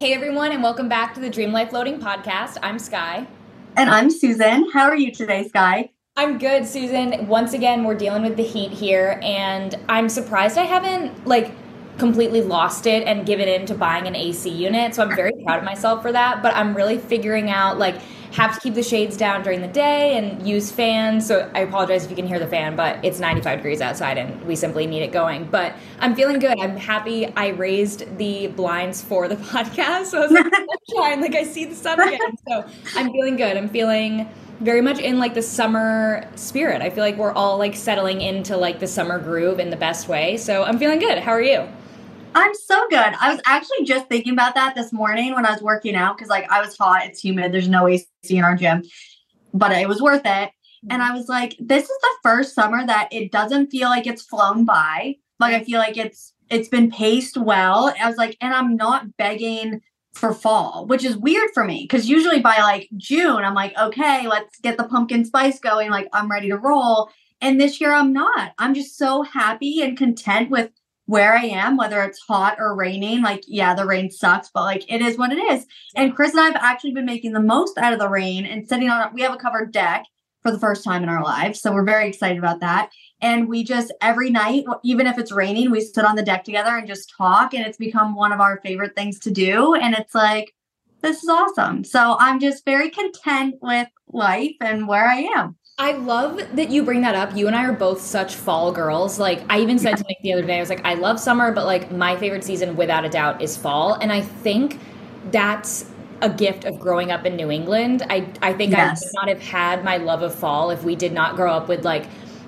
Hey everyone, and welcome back to the Dream Life Loading podcast. I'm Skye. And I'm Susan. How are you today, Skye? I'm good, Susan. Once again, we're dealing with the heat here, and I'm surprised I haven't like completely lost it and given in to buying an AC unit. So I'm very proud of myself for that. But I'm really figuring out like have to keep the shades down during the day and use fans. So I apologize if you can hear the fan, but it's 95 degrees outside and we simply need it going. But I'm feeling good. I'm happy I raised the blinds for the podcast. So I was like, sunshine, like I see the sun again. So I'm feeling good. I'm feeling very much in like the summer spirit. I feel like we're all like settling into like the summer groove in the best way. So I'm feeling good. How are you? I'm so good. I was actually just thinking about that this morning when I was working out because, like, I was hot. It's humid. There's no AC in our gym, but it was worth it. And I was like, this is the first summer that it doesn't feel like it's flown by. Like, I feel like it's it's been paced well. I was like, and I'm not begging for fall, which is weird for me because usually by like June, I'm like, okay, let's get the pumpkin spice going. Like, I'm ready to roll. And this year, I'm not. I'm just so happy and content with where I am, whether it's hot or raining. Like, yeah, the rain sucks, but like it is what it is. And Chris and I have actually been making the most out of the rain and sitting on, we have a covered deck for the first time in our lives. So we're very excited about that. And we just every night, even if it's raining, we sit on the deck together and just talk. And it's become one of our favorite things to do. And it's like, this is awesome. So I'm just very content with life and where I am. I love that you bring that up. You and I are both such fall girls. Like I even said to Nick the other day, I was like, I love summer, but like my favorite season without a doubt is fall. And I think that's a gift of growing up in New England. I I think yes. I would not have had my love of fall if we did not grow up with like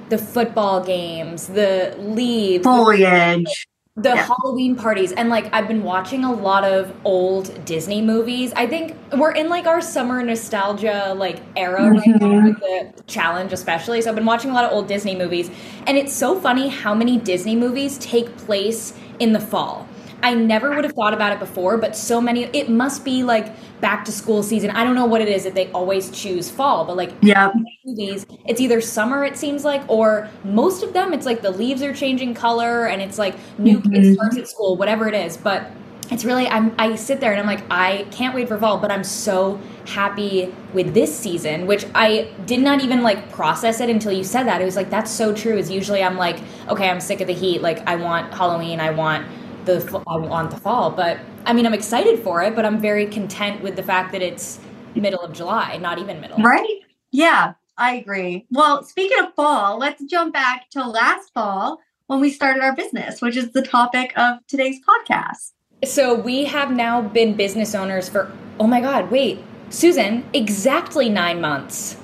the football games, the leaves, foliage, the yeah. Halloween parties and like I've been watching a lot of old Disney movies. I think we're in like our summer nostalgia like era mm-hmm. right now with the challenge especially. So I've been watching a lot of old Disney movies and it's so funny how many Disney movies take place in the fall. I never would have thought about it before, but so many it must be like back to school season. I don't know what it is that they always choose fall, but like yeah, movies, it's either summer it seems like, or most of them it's like the leaves are changing color and it's like new mm-hmm. kids starts at school, whatever it is. But it's really I'm I sit there and I'm like I can't wait for fall, but I'm so happy with this season, which I did not even like process it until you said that. It was like that's so true. Is usually I'm like okay, I'm sick of the heat. Like I want Halloween, I want the I want um, the fall, but I mean, I'm excited for it, but I'm very content with the fact that it's middle of July, not even middle. Right? Yeah, I agree. Well, speaking of fall, let's jump back to last fall when we started our business, which is the topic of today's podcast. So we have now been business owners for oh my god, wait, Susan, exactly nine months.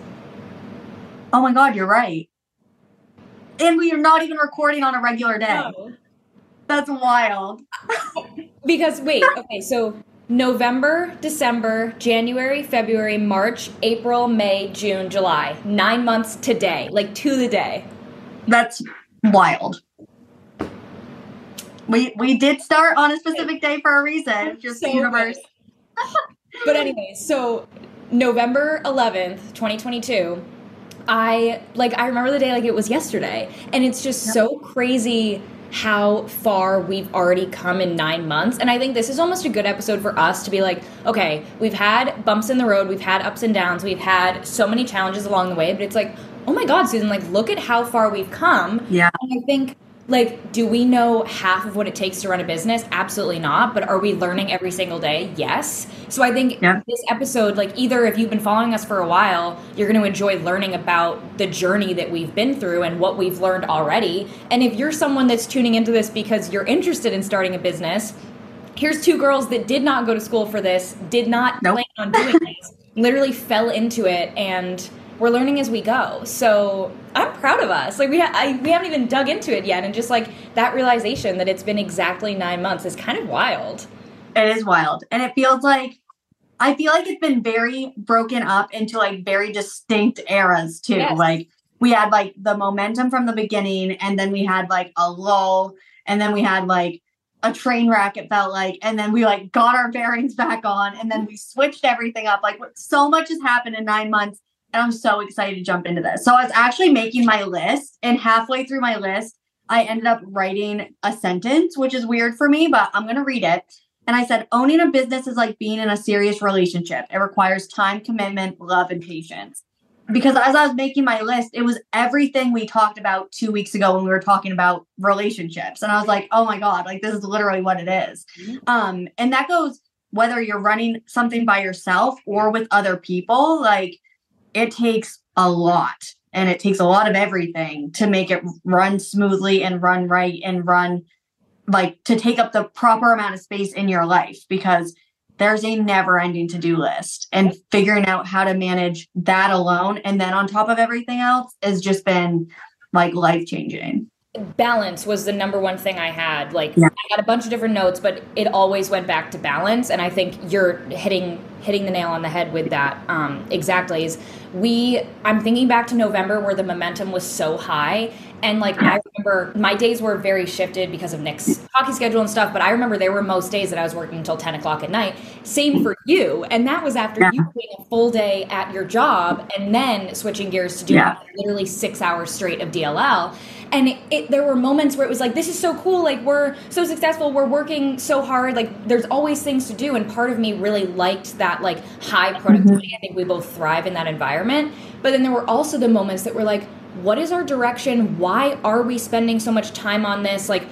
Oh my god, you're right. And we are not even recording on a regular day. No. That's wild. because wait, okay, so November, December, January, February, March, April, May, June, July. Nine months today, like to the day. That's wild. We we did start on a specific day for a reason, just so the universe. but anyway, so November 11th, 2022, I like I remember the day like it was yesterday. And it's just so crazy how far we've already come in nine months. And I think this is almost a good episode for us to be like, okay, we've had bumps in the road, we've had ups and downs, we've had so many challenges along the way, but it's like, oh my God, Susan, like, look at how far we've come. Yeah. And I think like do we know half of what it takes to run a business absolutely not but are we learning every single day yes so i think yeah. this episode like either if you've been following us for a while you're going to enjoy learning about the journey that we've been through and what we've learned already and if you're someone that's tuning into this because you're interested in starting a business here's two girls that did not go to school for this did not nope. plan on doing this literally fell into it and we're learning as we go. So I'm proud of us. Like we ha- I, we haven't even dug into it yet, and just like that realization that it's been exactly nine months is kind of wild. It is wild, and it feels like I feel like it's been very broken up into like very distinct eras too. Yes. Like we had like the momentum from the beginning, and then we had like a lull, and then we had like a train wreck it felt like and then we like got our bearings back on and then we switched everything up like so much has happened in nine months and I'm so excited to jump into this. So I was actually making my list, and halfway through my list, I ended up writing a sentence, which is weird for me, but I'm going to read it. And I said, owning a business is like being in a serious relationship. It requires time, commitment, love, and patience. Because as I was making my list, it was everything we talked about two weeks ago when we were talking about relationships. And I was like, oh my God, like this is literally what it is. Mm-hmm. Um, and that goes whether you're running something by yourself or with other people, like it takes a lot and it takes a lot of everything to make it run smoothly and run right and run like to take up the proper amount of space in your life because there's a never ending to do list and figuring out how to manage that alone and then on top of everything else has just been like life changing balance was the number one thing I had. Like yeah. I got a bunch of different notes, but it always went back to balance. And I think you're hitting hitting the nail on the head with that. Um, exactly. Is we I'm thinking back to November where the momentum was so high. And like I remember my days were very shifted because of Nick's hockey schedule and stuff, but I remember there were most days that I was working until 10 o'clock at night. Same for you. And that was after yeah. you doing a full day at your job and then switching gears to do yeah. literally six hours straight of DLL and it, it, there were moments where it was like this is so cool like we're so successful we're working so hard like there's always things to do and part of me really liked that like high productivity mm-hmm. i think we both thrive in that environment but then there were also the moments that were like what is our direction why are we spending so much time on this like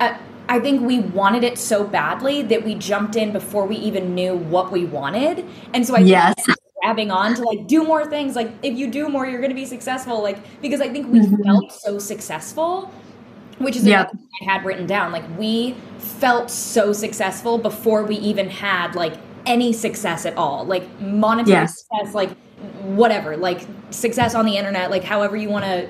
uh, I think we wanted it so badly that we jumped in before we even knew what we wanted. And so I yes grabbing on to like do more things like if you do more you're going to be successful like because i think we mm-hmm. felt so successful which is yep. i had written down like we felt so successful before we even had like any success at all like monetary yes. success like whatever like success on the internet like however you want to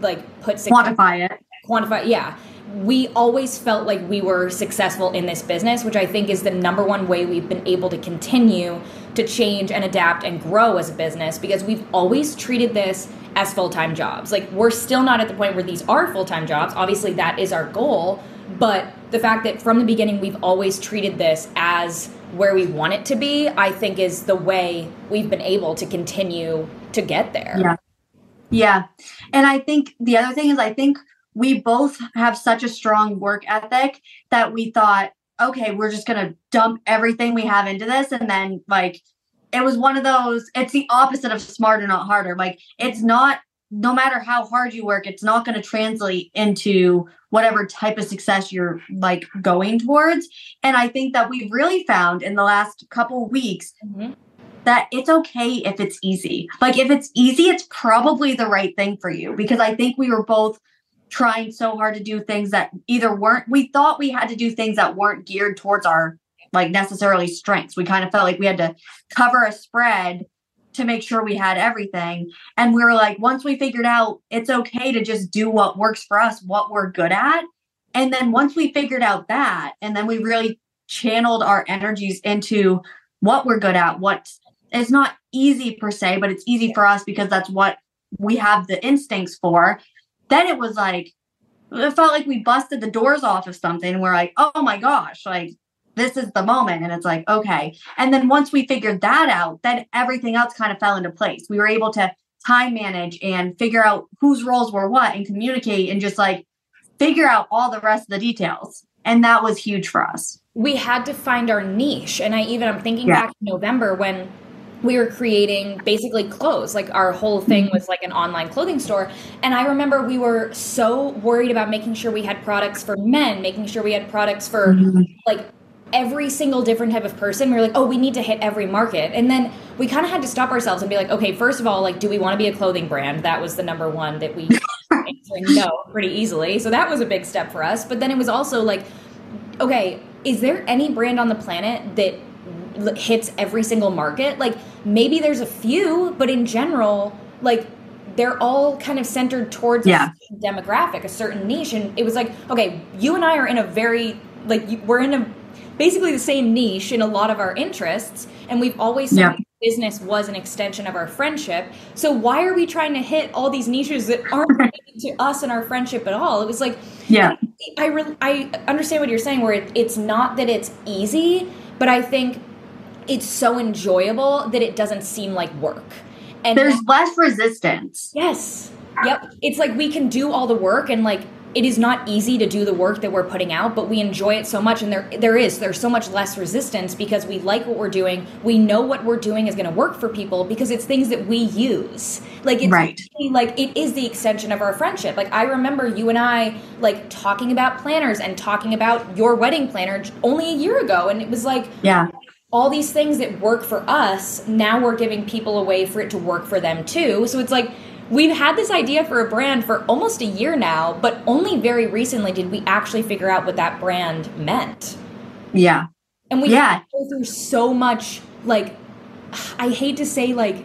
like put success, quantify it quantify yeah we always felt like we were successful in this business, which I think is the number one way we've been able to continue to change and adapt and grow as a business because we've always treated this as full time jobs. Like, we're still not at the point where these are full time jobs. Obviously, that is our goal. But the fact that from the beginning we've always treated this as where we want it to be, I think is the way we've been able to continue to get there. Yeah. Yeah. And I think the other thing is, I think we both have such a strong work ethic that we thought, okay, we're just going to dump everything we have into this. And then, like, it was one of those, it's the opposite of smarter, not harder. Like, it's not, no matter how hard you work, it's not going to translate into whatever type of success you're like going towards. And I think that we've really found in the last couple weeks mm-hmm. that it's okay if it's easy. Like, if it's easy, it's probably the right thing for you because I think we were both trying so hard to do things that either weren't we thought we had to do things that weren't geared towards our like necessarily strengths. We kind of felt like we had to cover a spread to make sure we had everything. And we were like, once we figured out it's okay to just do what works for us, what we're good at. And then once we figured out that, and then we really channeled our energies into what we're good at, what it's not easy per se, but it's easy for us because that's what we have the instincts for then it was like it felt like we busted the doors off of something we're like oh my gosh like this is the moment and it's like okay and then once we figured that out then everything else kind of fell into place we were able to time manage and figure out whose roles were what and communicate and just like figure out all the rest of the details and that was huge for us we had to find our niche and i even i'm thinking yeah. back in november when we were creating basically clothes. Like our whole thing mm-hmm. was like an online clothing store. And I remember we were so worried about making sure we had products for men, making sure we had products for mm-hmm. like every single different type of person. We were like, oh, we need to hit every market. And then we kind of had to stop ourselves and be like, okay, first of all, like, do we want to be a clothing brand? That was the number one that we no pretty easily. So that was a big step for us. But then it was also like, okay, is there any brand on the planet that hits every single market. Like maybe there's a few, but in general, like they're all kind of centered towards yeah. a demographic, a certain niche. And it was like, okay, you and I are in a very like we're in a basically the same niche in a lot of our interests, and we've always yeah. business was an extension of our friendship. So why are we trying to hit all these niches that aren't to us and our friendship at all? It was like, yeah, I re- I understand what you're saying. Where it, it's not that it's easy, but I think it's so enjoyable that it doesn't seem like work. And there's less resistance. Yes. Yep. It's like we can do all the work and like it is not easy to do the work that we're putting out, but we enjoy it so much and there there is there's so much less resistance because we like what we're doing. We know what we're doing is going to work for people because it's things that we use. Like it's Right. like it is the extension of our friendship. Like I remember you and I like talking about planners and talking about your wedding planner only a year ago and it was like Yeah. all these things that work for us, now we're giving people a way for it to work for them too. So it's like we've had this idea for a brand for almost a year now, but only very recently did we actually figure out what that brand meant. Yeah. And we Yeah. go through so much like I hate to say like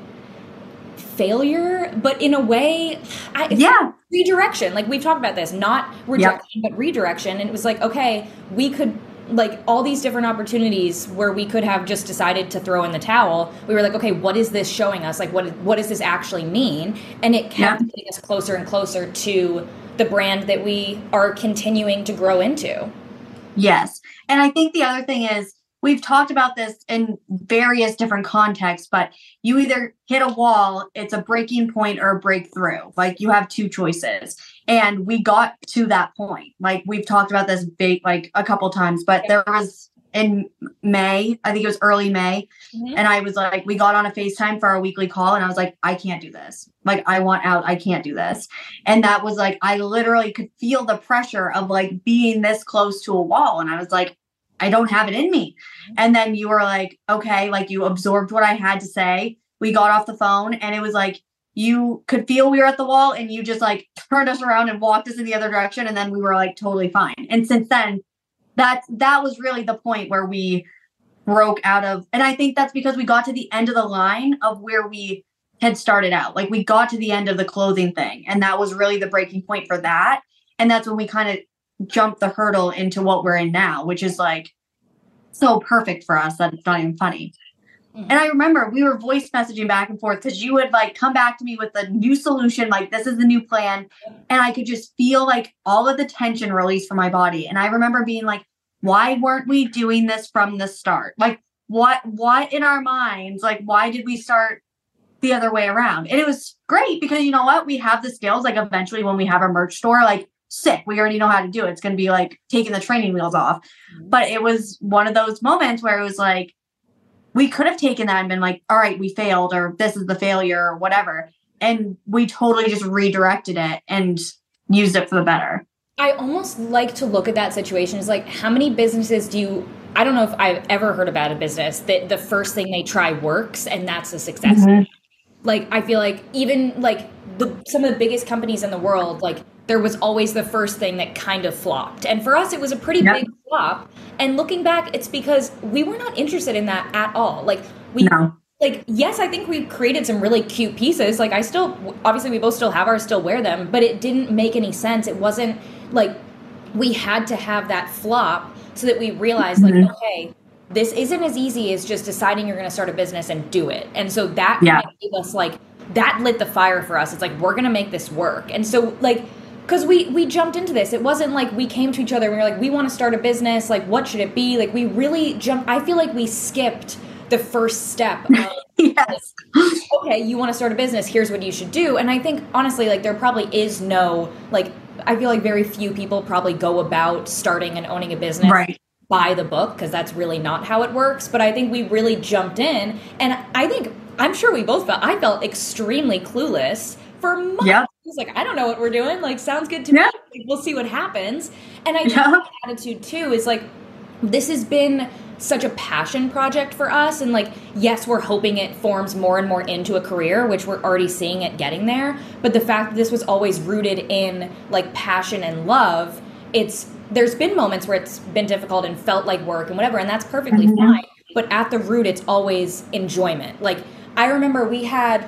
failure, but in a way, I, Yeah. redirection. Like we've talked about this, not rejection, but redirection. And it was like, okay, we could like all these different opportunities where we could have just decided to throw in the towel. We were like, okay, what is this showing us? Like, what what does this actually mean? And it kept Yeah. getting us closer and closer to the brand that we are continuing to grow into. Yes. And I think the other thing is we've talked about this in various different contexts, but you either hit a wall, it's a breaking point or a breakthrough. Like you have two choices. And we got to that point. Like we've talked about this big like a couple times, but there was in May, I think it was early May, Mhm. and I was like, we got on a FaceTime for our weekly call, and I was like, I can't do this. Like, I want out. I can't do this. And that was like, I literally could feel the pressure of like being this close to a wall. And I was like, I don't have it in me. And then you were like, okay, like you absorbed what I had to say. We got off the phone, and it was like, you could feel we were at the wall, and you just like turned us around and walked us in the other direction. And then we were like totally fine. And since then, that that was really the point where we broke out of and i think that's because we got to the end of the line of where we had started out like we got to the end of the clothing thing and that was really the breaking point for that and that's when we kind of jumped the hurdle into what we're in now which is like so perfect for us that it's not even funny Mhm. and i remember we were voice messaging back and forth because you would like come back to me with a new solution like this is the new plan and i could just feel like all of the tension release from my body. And i remember being like why weren't we doing this from the start? Like what what in our minds like why did we start the other way around? And it was great because you know what? We have the skills like eventually when we have a merch store like sick. We already know how to do it. It's going to be like taking the training wheels off. But it was one of those moments where it was like we could have taken that and been like all right we failed or this is the failure or whatever. And we totally just redirected it and used it for the better. I almost like to look at that situation as like how many businesses do you I don't know if I've ever heard about a business that the first thing they try works and that's a success. Mm-hmm. Like I feel like even like the some of the biggest companies in the world like there was always the first thing that kind of flopped. And for us it was a pretty Yep. big flop. And looking back it's because we were not interested in that at all. Like we no like yes i think we created some really cute pieces like i still obviously we both still have ours still wear them but it didn't make any sense it wasn't like we had to have that flop so that we realized Mhm. like okay this isn't as easy as just deciding you're going to start a business and do it and so that Yeah. gave us like that lit the fire for us it's like we're going to make this work and so like because we we jumped into this it wasn't like we came to each other and we were like we want to start a business like what should it be like we really jumped i feel like we skipped the first step of yes okay, you want to start a business, here's what you should do. And I think honestly, like there probably is no like I feel like very few people probably go about starting and owning a business right by the book because that's really not how it works. But I think we really jumped in and I think I'm sure we both felt I felt extremely clueless for months. Yep. Like, I don't know what we're doing. Like sounds good to me. Like, we'll see what happens. And I the attitude too is like this has been such a passion project for us and like yes we're hoping it forms more and more into a career which we're already seeing it getting there but the fact that this was always rooted in like passion and love it's there's been moments where it's been difficult and felt like work and whatever and that's perfectly Mhm. fine but at the root it's always enjoyment like i remember we had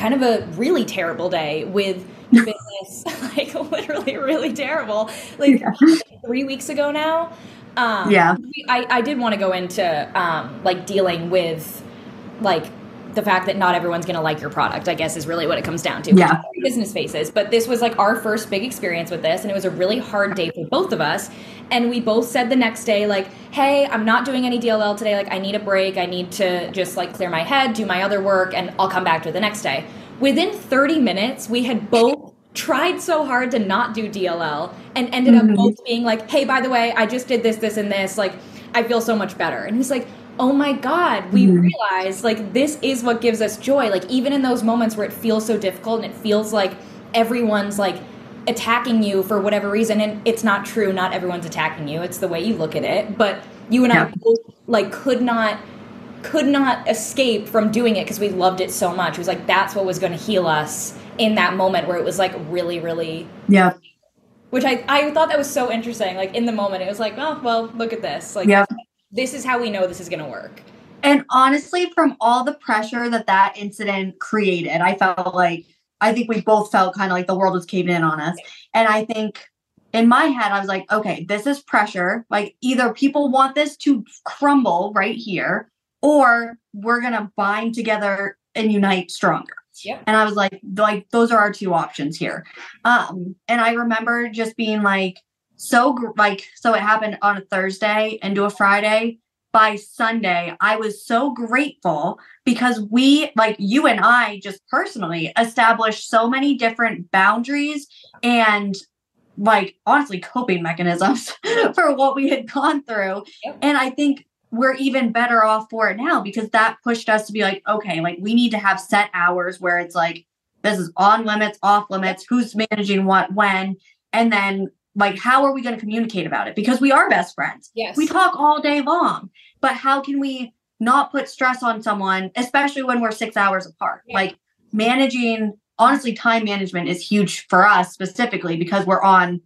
kind of a really terrible day with business like literally really terrible like three weeks ago now um Yeah. I, I did want to go into um like dealing with like the fact that not everyone's going to like your product i guess is really what it comes down to Yeah. business faces but this was like our first big experience with this and it was a really hard day for both of us and we both said the next day like hey i'm not doing any dll today like i need a break i need to just like clear my head do my other work and i'll come back to it the next day within 30 minutes we had both tried so hard to not do DLL and ended mm-hmm. up both being like, hey, by the way, I just did this, this, and this. Like, I feel so much better. And he's like, oh my God, we mm-hmm. realize like this is what gives us joy. Like, even in those moments where it feels so difficult and it feels like everyone's like attacking you for whatever reason. And it's not true, not everyone's attacking you. It's the way you look at it. But you and yeah. I both like could not could not escape from doing it because we loved it so much. It was like that's what was going to heal us in that moment where it was like really, really yeah. Which I I thought that was so interesting. Like in the moment, it was like, oh well, look at this. Like yeah. this is how we know this is going to work. And honestly, from all the pressure that that incident created, I felt like I think we both felt kind of like the world was caving in on us. And I think in my head, I was like, okay, this is pressure. Like either people want this to crumble right here, or we're gonna bind together and unite stronger. Yep. And I was like, like those are our two options here. Um, and I remember just being like, so like, so it happened on a Thursday into a Friday. By Sunday, I was so grateful because we, like you and I, just personally established so many different boundaries and like honestly coping mechanisms for what we had gone through. Yep. And I think we're even better off for it now because that pushed us to be like, okay, like we need to have set hours where it's like, this is on limits, off limits, who's managing what, when, and then like, how are we going to communicate about it? Because we are best friends. Yes. We talk all day long, but how can we not put stress on someone, especially when we're six hours apart? Yeah. Like, managing, honestly, time management is huge for us specifically because we're on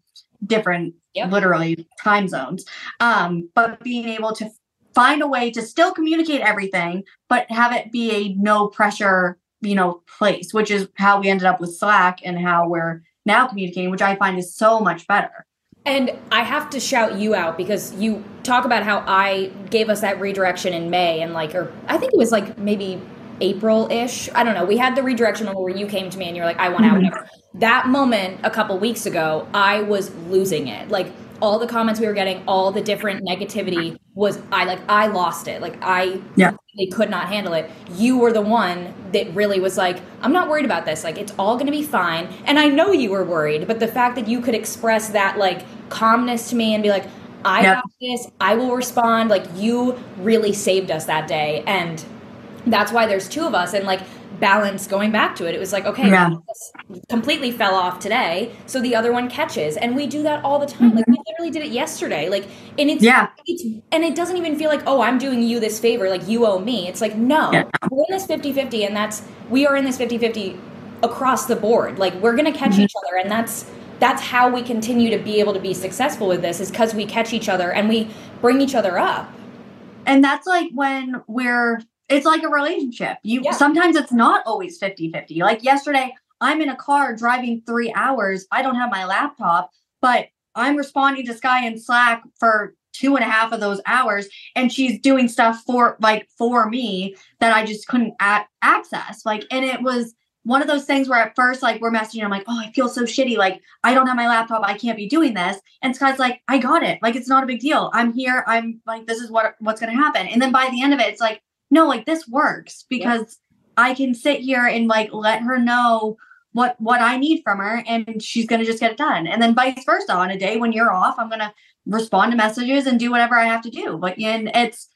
different yep. literally time zones um but being able to find a way to still communicate everything, but have it be a no pressure, you know, place, which is how we ended up with Slack and how we're now communicating, which I find is so much better. And I have to shout you out because you talk about how I gave us that redirection in May and like, or I think it was like maybe April ish. I don't know. We had the redirection where you came to me and you're like, I want out. Mm-hmm. That moment a couple weeks ago, I was losing it. Like, all the comments we were getting, all the different negativity was I like I lost it. Like I yeah. they could not handle it. You were the one that really was like, I'm not worried about this. Like it's all gonna be fine. And I know you were worried, but the fact that you could express that like calmness to me and be like, I yep. got this, I will respond, like you really saved us that day. And that's why there's two of us and like balance going back to it. It was like, okay, yeah. completely fell off today, so the other one catches, and we do that all the time. Mm-hmm. Like we literally did it yesterday. Like, and it's yeah, it's and it doesn't even feel like, oh, I'm doing you this favor, like you owe me. It's like, no, yeah. we're in this 50-50, and that's we are in this 50-50 across the board. Like we're gonna catch mm-hmm. each other, and that's that's how we continue to be able to be successful with this is because we catch each other and we bring each other up. And that's like when we're it's like a relationship. You yeah. sometimes it's not always 50-50. Like yesterday, I'm in a car driving three hours. I don't have my laptop, but I'm responding to Skye and Slack for two and a half of those hours and she's doing stuff for like for me that I just couldn't a- access. Like, and it was one of those things where at first, like we're messaging, I'm like, oh, I feel so shitty. Like I don't have my laptop. I can't be doing this. And Skye's like, I got it. Like it's not a big deal. I'm here. I'm like, this is what what's gonna happen. And then by the end of it, it's like, no, like this works because. I can sit here and like let her know what what I need from her and she's going to just get it done. And then vice versa on a day when you're off, I'm going to respond to messages and do whatever I have to do. But and it's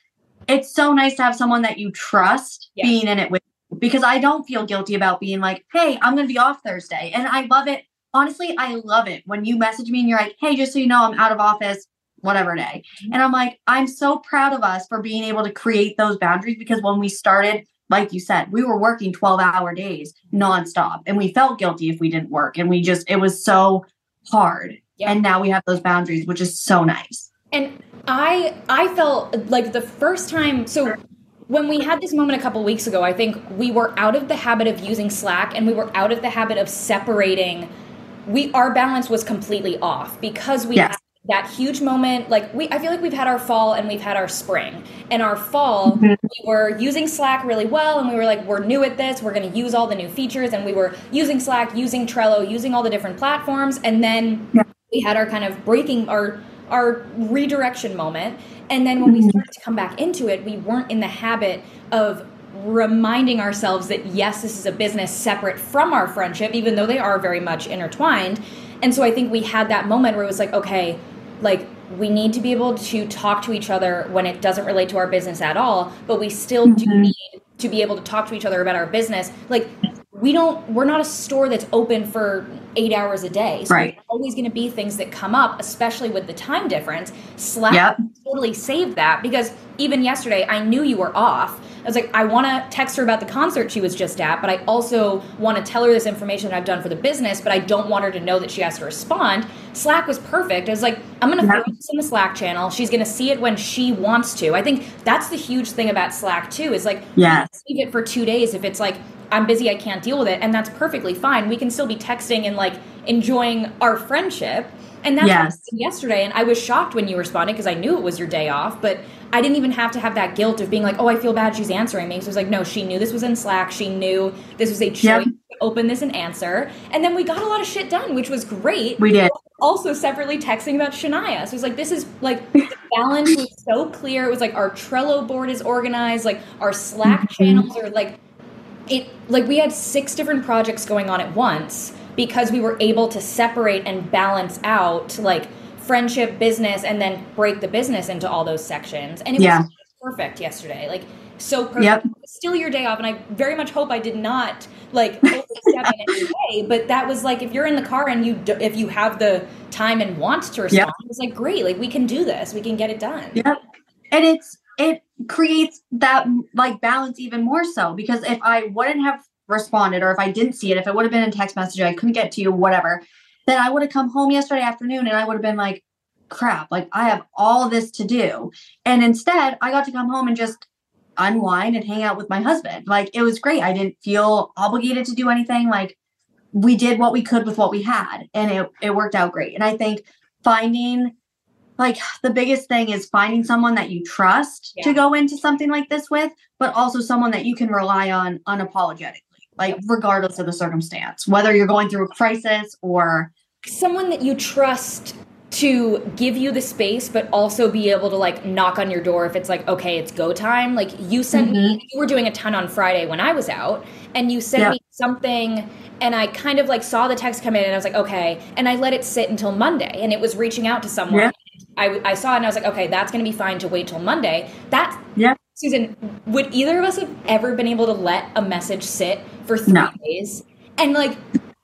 it's so nice to have someone that you trust yes. being in it with because I don't feel guilty about being like, "Hey, I'm going to be off Thursday." And I love it. Honestly, I love it when you message me and you're like, "Hey, just so you know, I'm out of office whatever day. And I'm like, I'm so proud of us for being able to create those boundaries because when we started, like you said, we were working 12 hour days nonstop and we felt guilty if we didn't work. And we just, it was so hard. And now we have those boundaries, which is so nice. And I, I felt like the first time, so when we had this moment a couple weeks ago, I think we were out of the habit of using Slack and we were out of the habit of separating. We our balance was completely off because we yes. had that huge moment like we i feel like we've had our fall and we've had our spring and our fall mm-hmm. we were using slack really well and we were like we're new at this we're going to use all the new features and we were using slack using trello using all the different platforms and then yeah. we had our kind of breaking our our redirection moment and then when mm-hmm. we started to come back into it we weren't in the habit of reminding ourselves that yes, this is a business separate from our friendship, even though they are very much intertwined. And so I think we had that moment where it was like, okay, like we need to be able to talk to each other when it doesn't relate to our business at all, but we still mm-hmm. do need to be able to talk to each other about our business. Like we don't we're not a store that's open for eight hours a day. So right. there's always gonna be things that come up, especially with the time difference. Slack yep. totally saved that because even yesterday I knew you were off was like, I want to text her about the concert she was just at, but I also want to tell her this information that I've done for the business, but I don't want her to know that she has to respond. Slack was perfect. I was like, I'm going to throw this in the Slack channel. She's going to see it when she wants to. I think that's the huge thing about Slack too. Is like, yeah, leave it for two days if it's like I'm busy, I can't deal with it, and that's perfectly fine. We can still be texting and like enjoying our friendship. And that's yes. yesterday. And I was shocked when you responded because I knew it was your day off, but I didn't even have to have that guilt of being like, oh, I feel bad she's answering me. So it was like, no, she knew this was in Slack. She knew this was a choice yep. to open this and answer. And then we got a lot of shit done, which was great. We did. Also separately texting about Shania. So it was like, this is like the balance was so clear. It was like our Trello board is organized, like our Slack mm-hmm. channels are like it like we had six different projects going on at once because we were able to separate and balance out like friendship, business, and then break the business into all those sections. And it yeah. was perfect yesterday. Like so perfect. Yep. Still your day off, and I very much hope I did not like overstep in any way. But that was like if you're in the car and you do, if you have the time and want to respond, yep. it's like great. Like we can do this. We can get it done. Yep. And it's it creates that like balance even more so because if I wouldn't have responded or if I didn't see it, if it would have been in text message, I couldn't get to you, whatever then I would have come home yesterday afternoon and I would have been like, crap, like I have all this to do. And instead, I got to come home and just unwind and hang out with my husband. Like it was great. I didn't feel obligated to do anything. Like we did what we could with what we had and it, it worked out great. And I think finding like the biggest thing is finding someone that you trust yeah. to go into something like this with, but also someone that you can rely on unapologetically, like regardless of the circumstance, whether you're going through a crisis or someone that you trust to give you the space but also be able to like knock on your door if it's like okay it's go time like you sent mm-hmm. me you were doing a ton on friday when i was out and you sent me something and i kind of like saw the text come in and i was like okay and i let it sit until monday and it was reaching out to someone yeah. I, I saw it and i was like okay that's going to be fine to wait till monday that yeah susan would either of us have ever been able to let a message sit for three no. days and like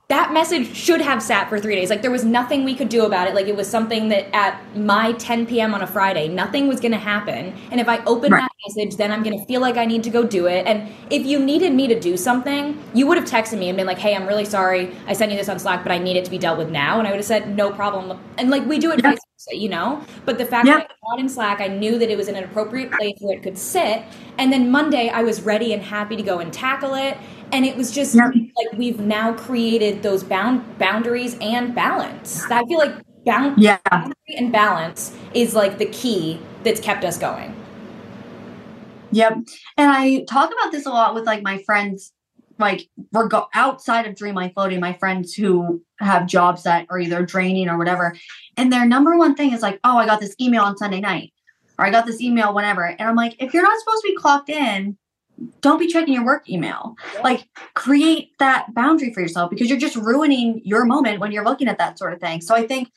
that message should have sat for three days. Like there was nothing we could do about it. Like it was something that at my 10 p.m. on a Friday, nothing was going to happen. And if I open right. that message, then I'm going to feel like I need to go do it. And if you needed me to do something, you would have texted me and been like, "Hey, I'm really sorry. I sent you this on Slack, but I need it to be dealt with now." And I would have said, "No problem." And like we do it, yeah. You know. But the fact yeah. that I got in Slack, I knew that it was in an appropriate place where it could sit. And then Monday, I was ready and happy to go and tackle it and it was just like we've now created those bound boundaries and balance. I feel like bound yeah. boundary and balance is like the key that's kept us going. Yep. And I talk about this a lot with like my friends, like we're outside of Dream Life Loading, my friends who have jobs that are either draining or whatever. And their number one thing is like, oh, I got this email on Sunday night or I got this email whenever. And I'm like, if you're not supposed to be clocked in, don't be checking your work email. Like create that boundary for yourself because you're just ruining your moment when you're looking at that sort of thing. So I think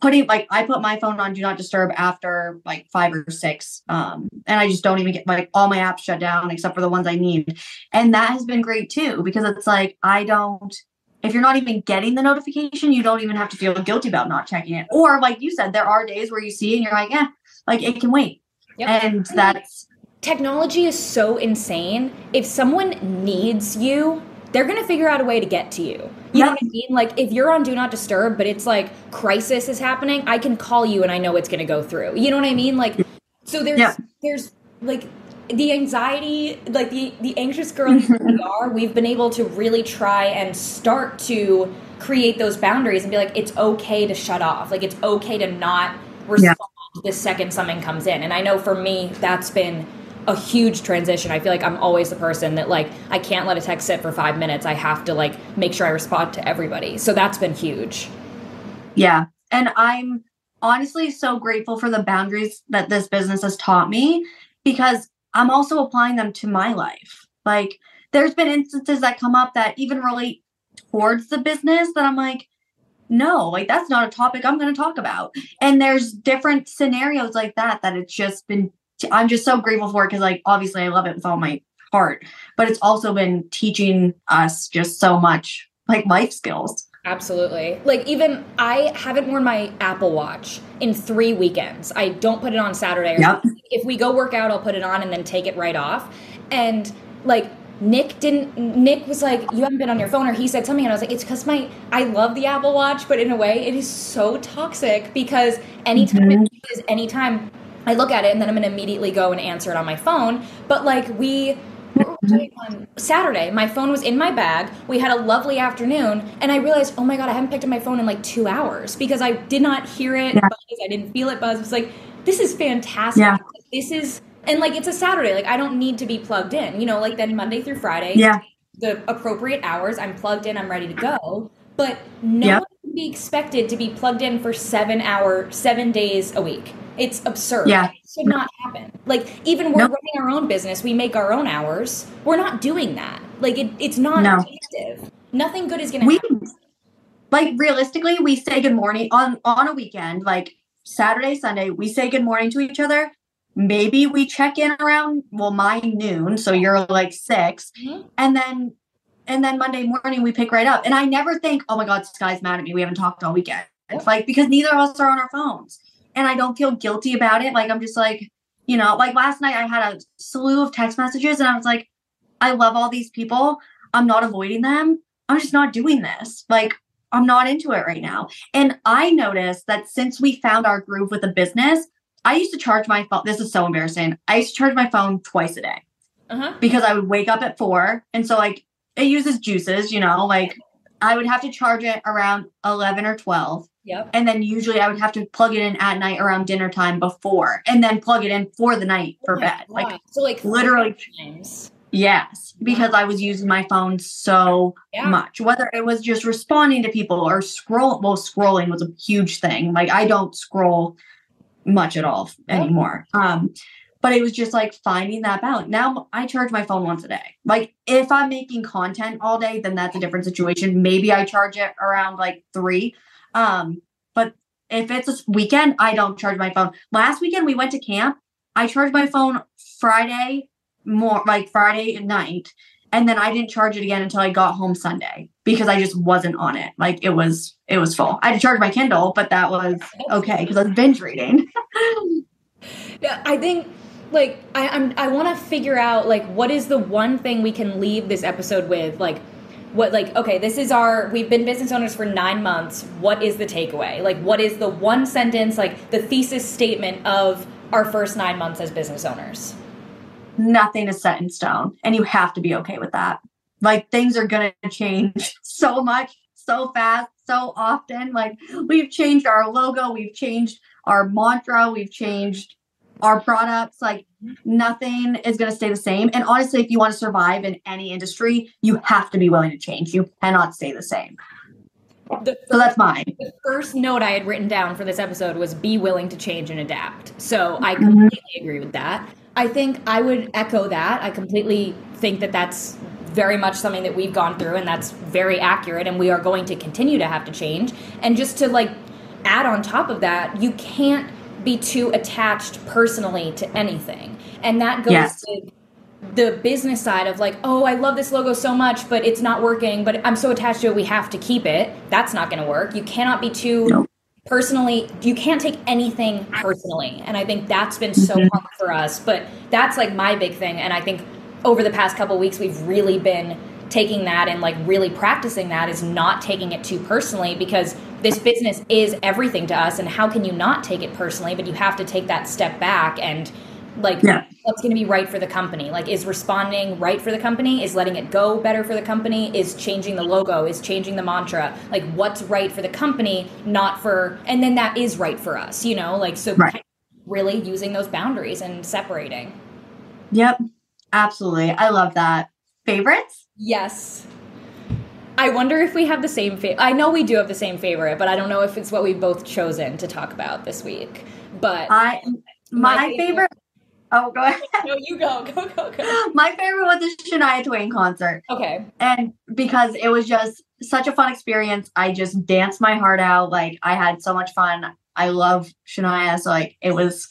putting like I put my phone on do not disturb after like five or six. Um, and I just don't even get like all my apps shut down except for the ones I need. And that has been great too, because it's like I don't if you're not even getting the notification, you don't even have to feel guilty about not checking it. Or like you said, there are days where you see and you're like, yeah, like it can wait. Yep. And that's technology is so insane. If someone needs you, they're gonna figure out a way to get to you. You know what I mean? Like if you're on do not disturb, but it's like crisis is happening, I can call you and I know it's gonna go through. You know what I mean? Like so there's yeah. there's like the anxiety, like the the anxious girl we are, we've been able to really try and start to create those boundaries and be like, it's okay to shut off. Like it's okay to not respond yeah. the second something comes in. And I know for me, that's been a huge transition. I feel like I'm always the person that like I can't let a text sit for 5 minutes. I have to like make sure I respond to everybody. So that's been huge. Yeah. And I'm honestly so grateful for the boundaries that this business has taught me because I'm also applying them to my life. Like there's been instances that come up that even relate towards the business that I'm like, no, like that's not a topic I'm going to talk about. And there's different scenarios like that that it's just been, I'm just so grateful for it because, like, obviously I love it with all my heart, but it's also been teaching us just so much like life skills. Absolutely. Like even I haven't worn my Apple Watch in three weekends. I don't put it on Saturday. Yep. If we go work out, I'll put it on and then take it right off. And like Nick didn't. Nick was like, "You haven't been on your phone," or he said something, and I was like, "It's because my I love the Apple Watch, but in a way, it is so toxic because anytime Mhm. it is anytime I look at it, and then I'm gonna immediately go and answer it on my phone. But like we." What were we doing On Saturday, my phone was in my bag. We had a lovely afternoon, and I realized, oh my god, I haven't picked up my phone in like two hours because I did not hear it Yeah. buzz. I didn't feel it buzz. It was like, this is fantastic. Yeah. This is and like it's a Saturday. Like I don't need to be plugged in. You know, like then Monday through Friday, Yeah. the appropriate hours, I'm plugged in, I'm ready to go. But no Yep. one can be expected to be plugged in for seven hour, seven days a week. It's absurd. Yeah. It should not happen. Like even we're running our own business, we make our own hours. We're not doing that. Like it, it's not No. effective. Nothing good is gonna happen. like realistically we say good morning on on a weekend like saturday sunday we say good morning to each other maybe we check in around well my noon so you're like 6 Mhm. and then and then monday morning we pick right up and i never think oh my god skye's mad at me we haven't talked all weekend it's like because neither of us are on our phones and i don't feel guilty about it like i'm just like you know like last night i had a slew of text messages and i was like i love all these people i'm not avoiding them i'm just not doing this like I'm not into it right now. And I noticed that since we found our groove with the business, I used to charge my phone. This is so embarrassing. I used to charge my phone twice a day Uh-huh. because I would wake up at four. And so, like, it uses juices, you know, like I would have to charge it around 11 or 12. Yep. And then usually I would have to plug it in at night around dinner time before and then plug it in for the night for Oh bed. Like, so like literally- times. yes, because I was using my phone so Yeah. much whether it was just responding to people or scroll well scrolling was a huge thing like i don't scroll much at all anymore um but it was just like finding that balance now i charge my phone once a day like if i'm making content all day then that's a different situation maybe i charge it around like three um but if it's a weekend i don't charge my phone last weekend we went to camp i charged my phone friday more like friday night and then I didn't charge it again until I got home Sunday because I just wasn't on it. Like it was, it was full. I had to charge my Kindle, but that was okay because I was binge reading. Yeah, I think like I, I'm I want to figure out like what is the one thing we can leave this episode with like what like okay this is our we've been business owners for nine months what is the takeaway like what is the one sentence like the thesis statement of our first nine months as business owners Nothing is set in stone, and you have to be okay with that. Like things are gonna change so much, so fast, so often. Like we've changed our logo, we've changed our mantra, we've changed our products. Like nothing is gonna stay the same. And honestly, if you want to survive in any industry, you have to be willing to change. You cannot stay the same. the So that's mine. the first note I had written down for this episode was be willing to change and adapt. So I Mhm. completely agree with that. I think I would echo that. I completely think that that's very much something that we've gone through and that's very accurate and we are going to continue to have to change. And just to like add on top of that, you can't be too attached personally to anything. And that goes Yes. to the business side of like, oh, I love this logo so much, but it's not working, but I'm so attached to it, we have to keep it. That's not going to work. You cannot be too Nope. personally, you can't take anything personally. And I think that's been so Mhm. hard for us, but that's like my big thing. And I think over the past couple weeks, we've really been taking that and like really practicing that is not taking it too personally because this business is everything to us. And how can you not take it personally? But you have to take that step back and like Yeah. what's going to be right for the company like is responding right for the company is letting it go better for the company is changing the logo is changing the mantra like what's right for the company not for and then that is right for us you know like so Right. really using those boundaries and separating Yep. Absolutely. I love that. Favorites? yes i wonder if we have the same fa- i know we do have the same favorite but i don't know if it's what we've both chosen to talk about this week but I my, My favorite- favorite Oh, go ahead. No, you go. Go, go, go. My favorite was the Shania Twain concert. Okay. And because it was just such a fun experience, I just danced my heart out. Like I had so much fun. I love Shania. So like it was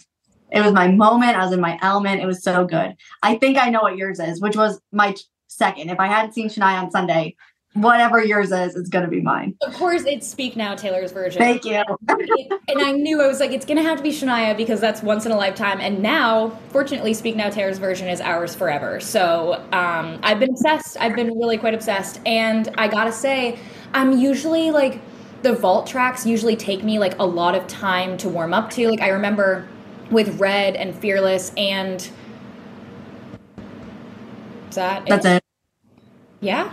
it was my moment. I was in my element. It was so good. I think I know what yours is, which was my second. If I hadn't seen Shania on Sunday, whatever yours is, is going to be mine. Of course, it's Speak Now Taylor's version. Thank you. and I knew I was like, it's going to have to be Shania because that's once in a lifetime. And now, fortunately, Speak Now Taylor's version is ours forever. So um, I've been obsessed. I've been really quite obsessed. And I got to say, I'm usually like, the vault tracks usually take me like a lot of time to warm up to. Like, I remember with Red and Fearless and. Is that That's it. Yeah.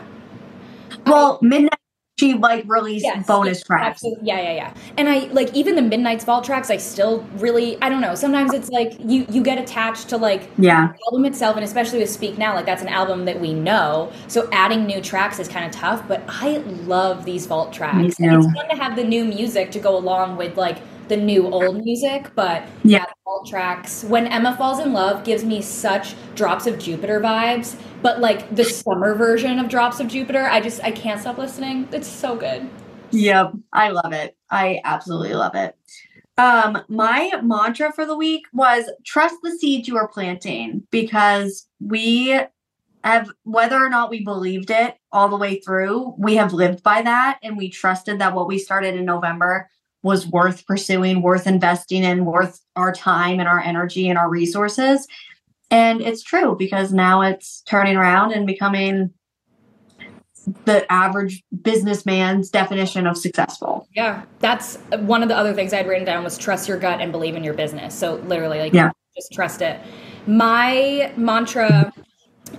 Well, Midnight, she like released Yes, bonus yes, tracks. absolutely. Yeah, yeah, yeah. And I like even the Midnight's Vault tracks. I still really, I don't know. Sometimes it's like you you get attached to like Yeah. the album itself, and especially with Speak Now, like that's an album that we know. So adding new tracks is kind of tough. But I love these Vault tracks. It's fun to have the new music to go along with like the new old music. But Yeah. the Vault tracks. When Emma falls in love gives me such Drops of Jupiter vibes. But like the summer version of Drops of Jupiter, I just I can't stop listening. It's so good. Yep. I love it. I absolutely love it. Um, my mantra for the week was trust the seeds you are planting because we have whether or not we believed it all the way through, we have lived by that and we trusted that what we started in November was worth pursuing, worth investing in, worth our time and our energy and our resources. And it's true because now it's turning around and becoming the average businessman's definition of successful. Yeah, that's one of the other things I'd written down was trust your gut and believe in your business. So literally, like, Yeah. just trust it. My mantra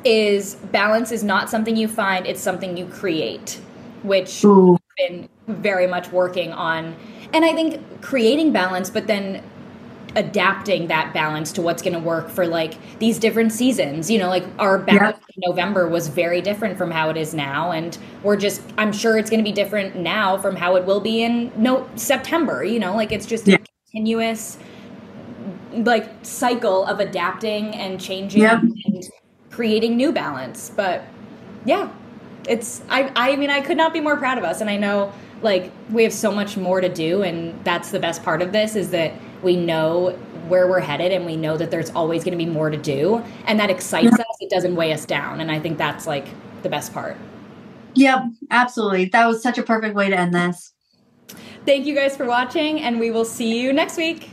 is balance is not something you find; it's something you create, which Ooh, I've been very much working on. And I think creating balance, but then adapting that balance to what's going to work for like these different seasons. You know, like our balance in November was very different from how it is now, and we're just I'm sure it's going to be different now from how it will be in no September. You know, like it's just Yeah. a continuous like cycle of adapting and changing Yeah. and creating new balance. But yeah, it's I I mean I could not be more proud of us, and I know like we have so much more to do, and that's the best part of this is that we know where we're headed and we know that there's always going to be more to do and that excites us it doesn't weigh us down and i think that's like the best part yep, absolutely. That was such a perfect way to end this. thank you guys for watching and we will see you next week